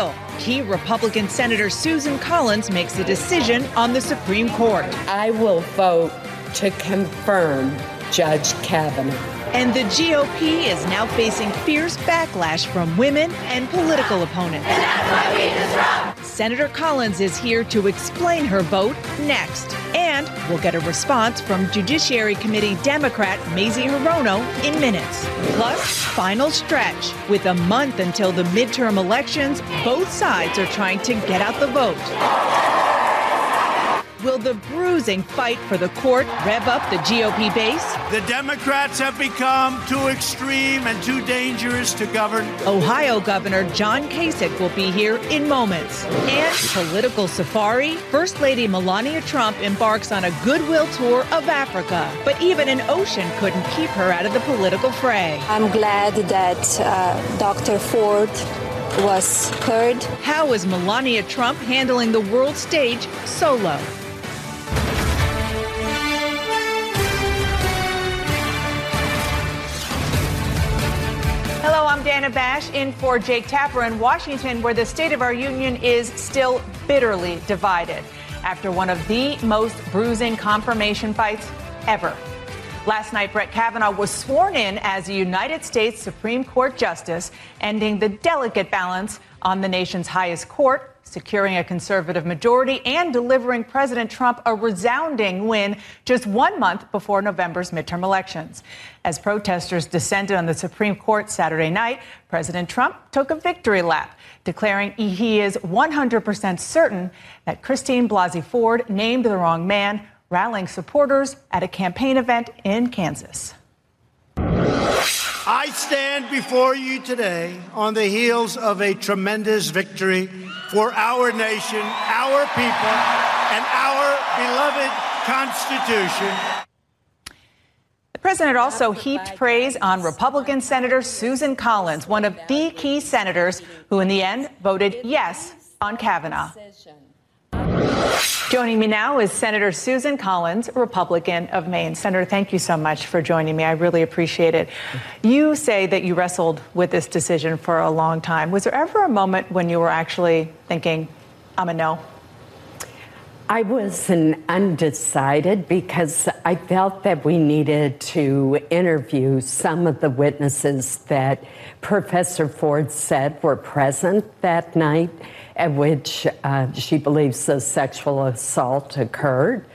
Done deal. Key Republican Senator Susan Collins makes a decision on the Supreme Court. I will vote to confirm Judge Kavanaugh. And the GOP is now facing fierce backlash from women and political opponents. Senator Collins is here to explain her vote next. And we'll get a response from Judiciary Committee Democrat Mazie Hirono in minutes. Plus, final stretch. With a month until the midterm elections, both sides are trying to get out the vote. Will the bruising fight for the court rev up the GOP base? The Democrats have become too extreme and too dangerous to govern. Ohio Governor John Kasich will be here in moments. And political safari, First Lady Melania Trump embarks on a goodwill tour of Africa. But even an ocean couldn't keep her out of the political fray. I'm glad that uh, Dr. Ford was heard. How is Melania Trump handling the world stage solo? Hello, Bash in for Jake Tapper in Washington, where the State of our Union is still bitterly divided after one of the most bruising confirmation fights ever. Last night, Brett Kavanaugh was sworn in as a United States Supreme Court Justice, ending the delicate balance on the nation's highest court, securing a conservative majority, and delivering President Trump a resounding win just one month before November's midterm elections. As protesters descended on the Supreme Court Saturday night, President Trump took a victory lap, declaring he is 100% certain that Christine Blasey Ford named the wrong man, rallying supporters at a campaign event in Kansas. I stand before you today on the heels of a tremendous victory for our nation, our people, and our beloved Constitution. The president also heaped praise on Republican Senator Susan Collins, one of the key senators who, in the end, voted yes on Kavanaugh. Joining me now is Senator Susan Collins, Republican of Maine. Senator, thank you so much for joining me. I really appreciate it. You say that you wrestled with this decision for a long time. Was there ever a moment when you were actually thinking, I'm a no? I was an undecided because I felt that we needed to interview some of the witnesses that Professor Ford said were present that night at which uh, she believes the sexual assault occurred.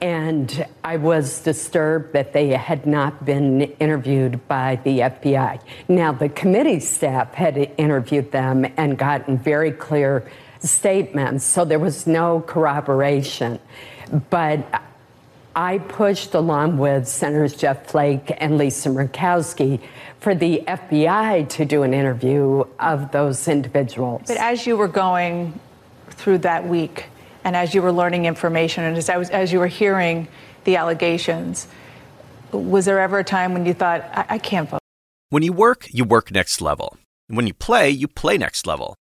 And I was disturbed that they had not been interviewed by the FBI. Now, the committee staff had interviewed them and gotten very clear statements, so there was no corroboration. But I pushed along with Senators Jeff Flake and Lisa Murkowski for the FBI to do an interview of those individuals. But as you were going through that week, and as you were learning information, and as, was, as you were hearing the allegations, was there ever a time when you thought, I, I can't vote? When you work, you work next level. And when you play, you play next level.